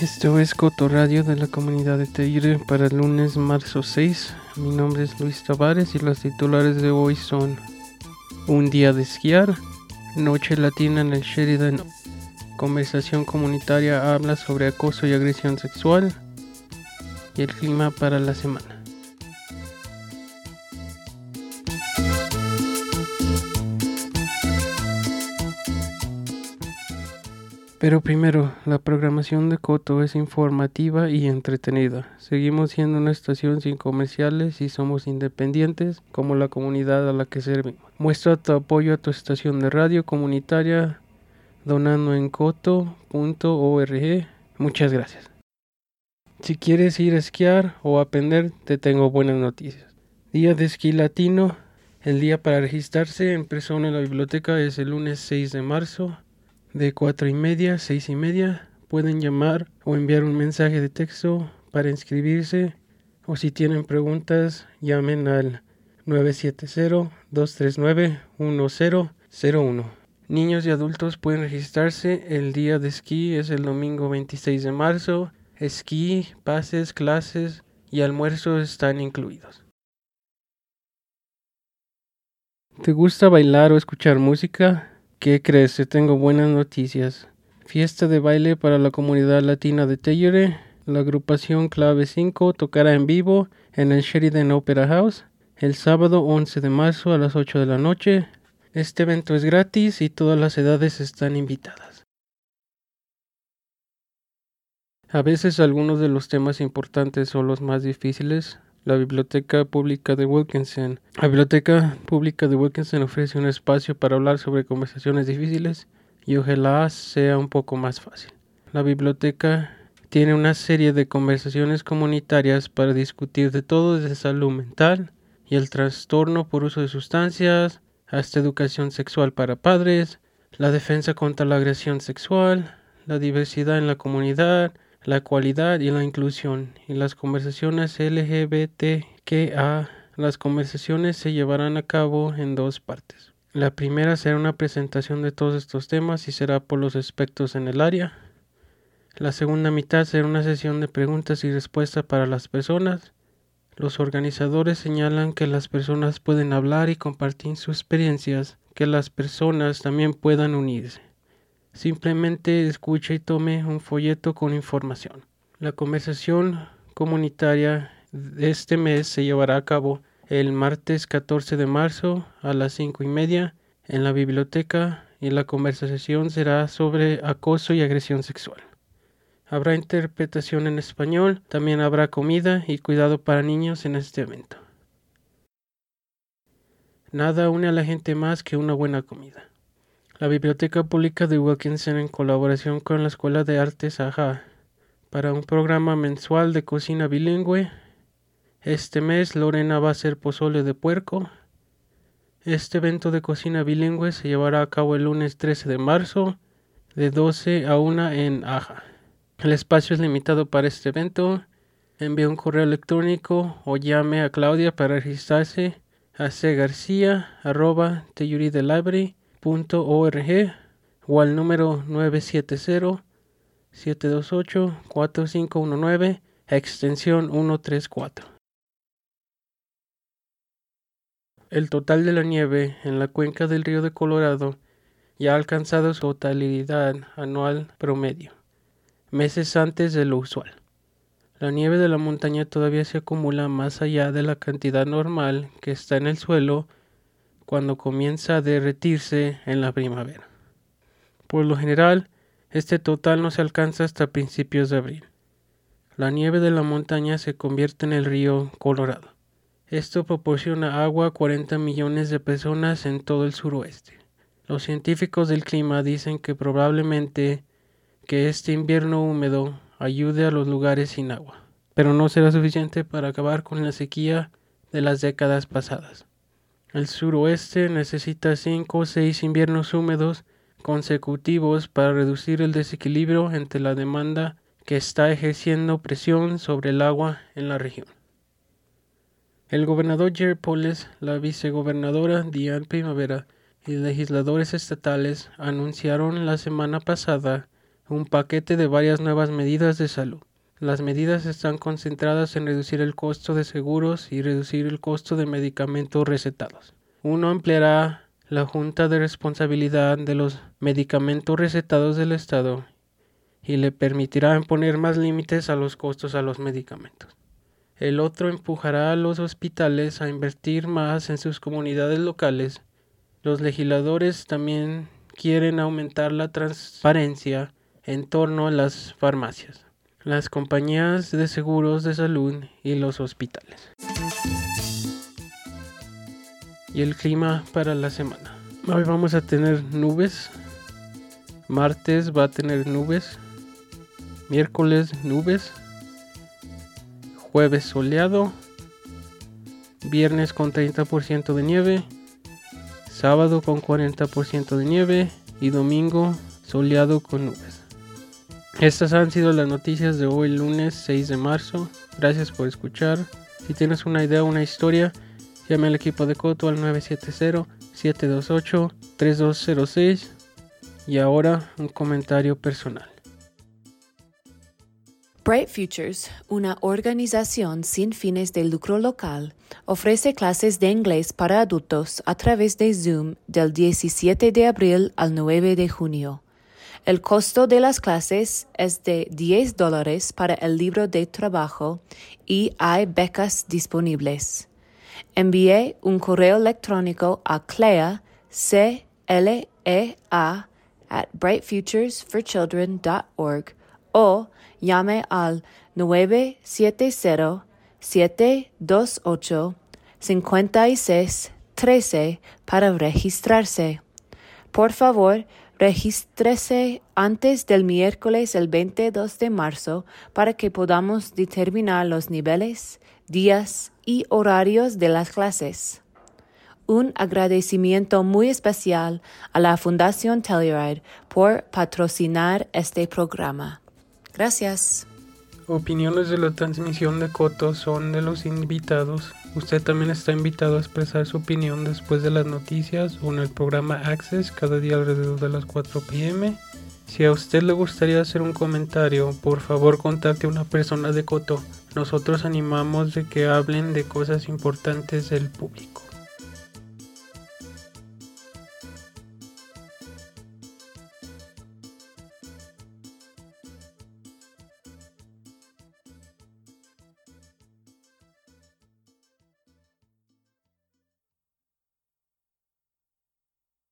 Esto es Coto Radio de la comunidad de Teire para el lunes marzo 6. Mi nombre es Luis Tavares y los titulares de hoy son Un día de esquiar, Noche Latina en el Sheridan, Conversación comunitaria habla sobre acoso y agresión sexual y el clima para la semana. Pero primero, la programación de Coto es informativa y entretenida. Seguimos siendo una estación sin comerciales y somos independientes como la comunidad a la que servimos. Muestra tu apoyo a tu estación de radio comunitaria donando en coto.org. Muchas gracias. Si quieres ir a esquiar o aprender, te tengo buenas noticias. Día de esquí latino. El día para registrarse en persona en la biblioteca es el lunes 6 de marzo de cuatro y media seis y media. Pueden llamar o enviar un mensaje de texto para inscribirse o si tienen preguntas llamen al 970-239-1001. Niños y adultos pueden registrarse. El día de esquí es el domingo 26 de marzo. Esquí, pases, clases y almuerzos están incluidos. ¿Te gusta bailar o escuchar música? ¿Qué crees? Te tengo buenas noticias. Fiesta de baile para la comunidad latina de Tellure. La agrupación Clave 5 tocará en vivo en el Sheridan Opera House el sábado 11 de marzo a las 8 de la noche. Este evento es gratis y todas las edades están invitadas. A veces algunos de los temas importantes son los más difíciles, la Biblioteca Pública de Wilkinson. La Biblioteca Pública de Wilkinson ofrece un espacio para hablar sobre conversaciones difíciles y ojalá sea un poco más fácil. La biblioteca tiene una serie de conversaciones comunitarias para discutir de todo desde salud mental y el trastorno por uso de sustancias hasta educación sexual para padres, la defensa contra la agresión sexual, la diversidad en la comunidad, la cualidad y la inclusión y las conversaciones LGBTQA. Las conversaciones se llevarán a cabo en dos partes. La primera será una presentación de todos estos temas y será por los expertos en el área. La segunda mitad será una sesión de preguntas y respuestas para las personas. Los organizadores señalan que las personas pueden hablar y compartir sus experiencias, que las personas también puedan unirse. Simplemente escuche y tome un folleto con información. La conversación comunitaria de este mes se llevará a cabo el martes 14 de marzo a las 5 y media en la biblioteca y la conversación será sobre acoso y agresión sexual. Habrá interpretación en español, también habrá comida y cuidado para niños en este evento. Nada une a la gente más que una buena comida. La Biblioteca Pública de Wilkinson, en colaboración con la Escuela de Artes AJA, para un programa mensual de cocina bilingüe. Este mes Lorena va a hacer pozole de puerco. Este evento de cocina bilingüe se llevará a cabo el lunes 13 de marzo de 12 a 1 en Aja. El espacio es limitado para este evento. Envíe un correo electrónico o llame a Claudia para registrarse a .org o al número 970-728-4519, extensión 134. El total de la nieve en la cuenca del río de Colorado ya ha alcanzado su totalidad anual promedio, meses antes de lo usual. La nieve de la montaña todavía se acumula más allá de la cantidad normal que está en el suelo cuando comienza a derretirse en la primavera. Por lo general, este total no se alcanza hasta principios de abril. La nieve de la montaña se convierte en el río Colorado. Esto proporciona agua a 40 millones de personas en todo el suroeste. Los científicos del clima dicen que probablemente que este invierno húmedo ayude a los lugares sin agua, pero no será suficiente para acabar con la sequía de las décadas pasadas. El suroeste necesita cinco o seis inviernos húmedos consecutivos para reducir el desequilibrio entre la demanda que está ejerciendo presión sobre el agua en la región. El gobernador Jerry Polis, la vicegobernadora Diane Primavera y legisladores estatales anunciaron la semana pasada un paquete de varias nuevas medidas de salud. Las medidas están concentradas en reducir el costo de seguros y reducir el costo de medicamentos recetados. Uno ampliará la Junta de Responsabilidad de los Medicamentos Recetados del Estado y le permitirá imponer más límites a los costos a los medicamentos. El otro empujará a los hospitales a invertir más en sus comunidades locales. Los legisladores también quieren aumentar la transparencia en torno a las farmacias, las compañías de seguros de salud y los hospitales. Y el clima para la semana. Hoy vamos a tener nubes. Martes va a tener nubes. Miércoles nubes. Jueves soleado. Viernes con 30% de nieve. Sábado con 40% de nieve. Y domingo soleado con nubes. Estas han sido las noticias de hoy lunes 6 de marzo. Gracias por escuchar. Si tienes una idea o una historia, llame al equipo de Coto al 970-728-3206. Y ahora un comentario personal. Bright Futures, una organización sin fines de lucro local, ofrece clases de inglés para adultos a través de Zoom del 17 de abril al 9 de junio. El costo de las clases es de 10 dólares para el libro de trabajo y hay becas disponibles. Envíe un correo electrónico a Clea, C L E A, at brightfuturesforchildren.org o llame al 970-728-5613 para registrarse. Por favor, regístrese antes del miércoles el 22 de marzo para que podamos determinar los niveles, días y horarios de las clases. Un agradecimiento muy especial a la Fundación Telluride por patrocinar este programa. Gracias. Opiniones de la transmisión de Coto son de los invitados. Usted también está invitado a expresar su opinión después de las noticias o en el programa Access cada día alrededor de las 4 pm. Si a usted le gustaría hacer un comentario, por favor contacte a una persona de Coto. Nosotros animamos de que hablen de cosas importantes del público.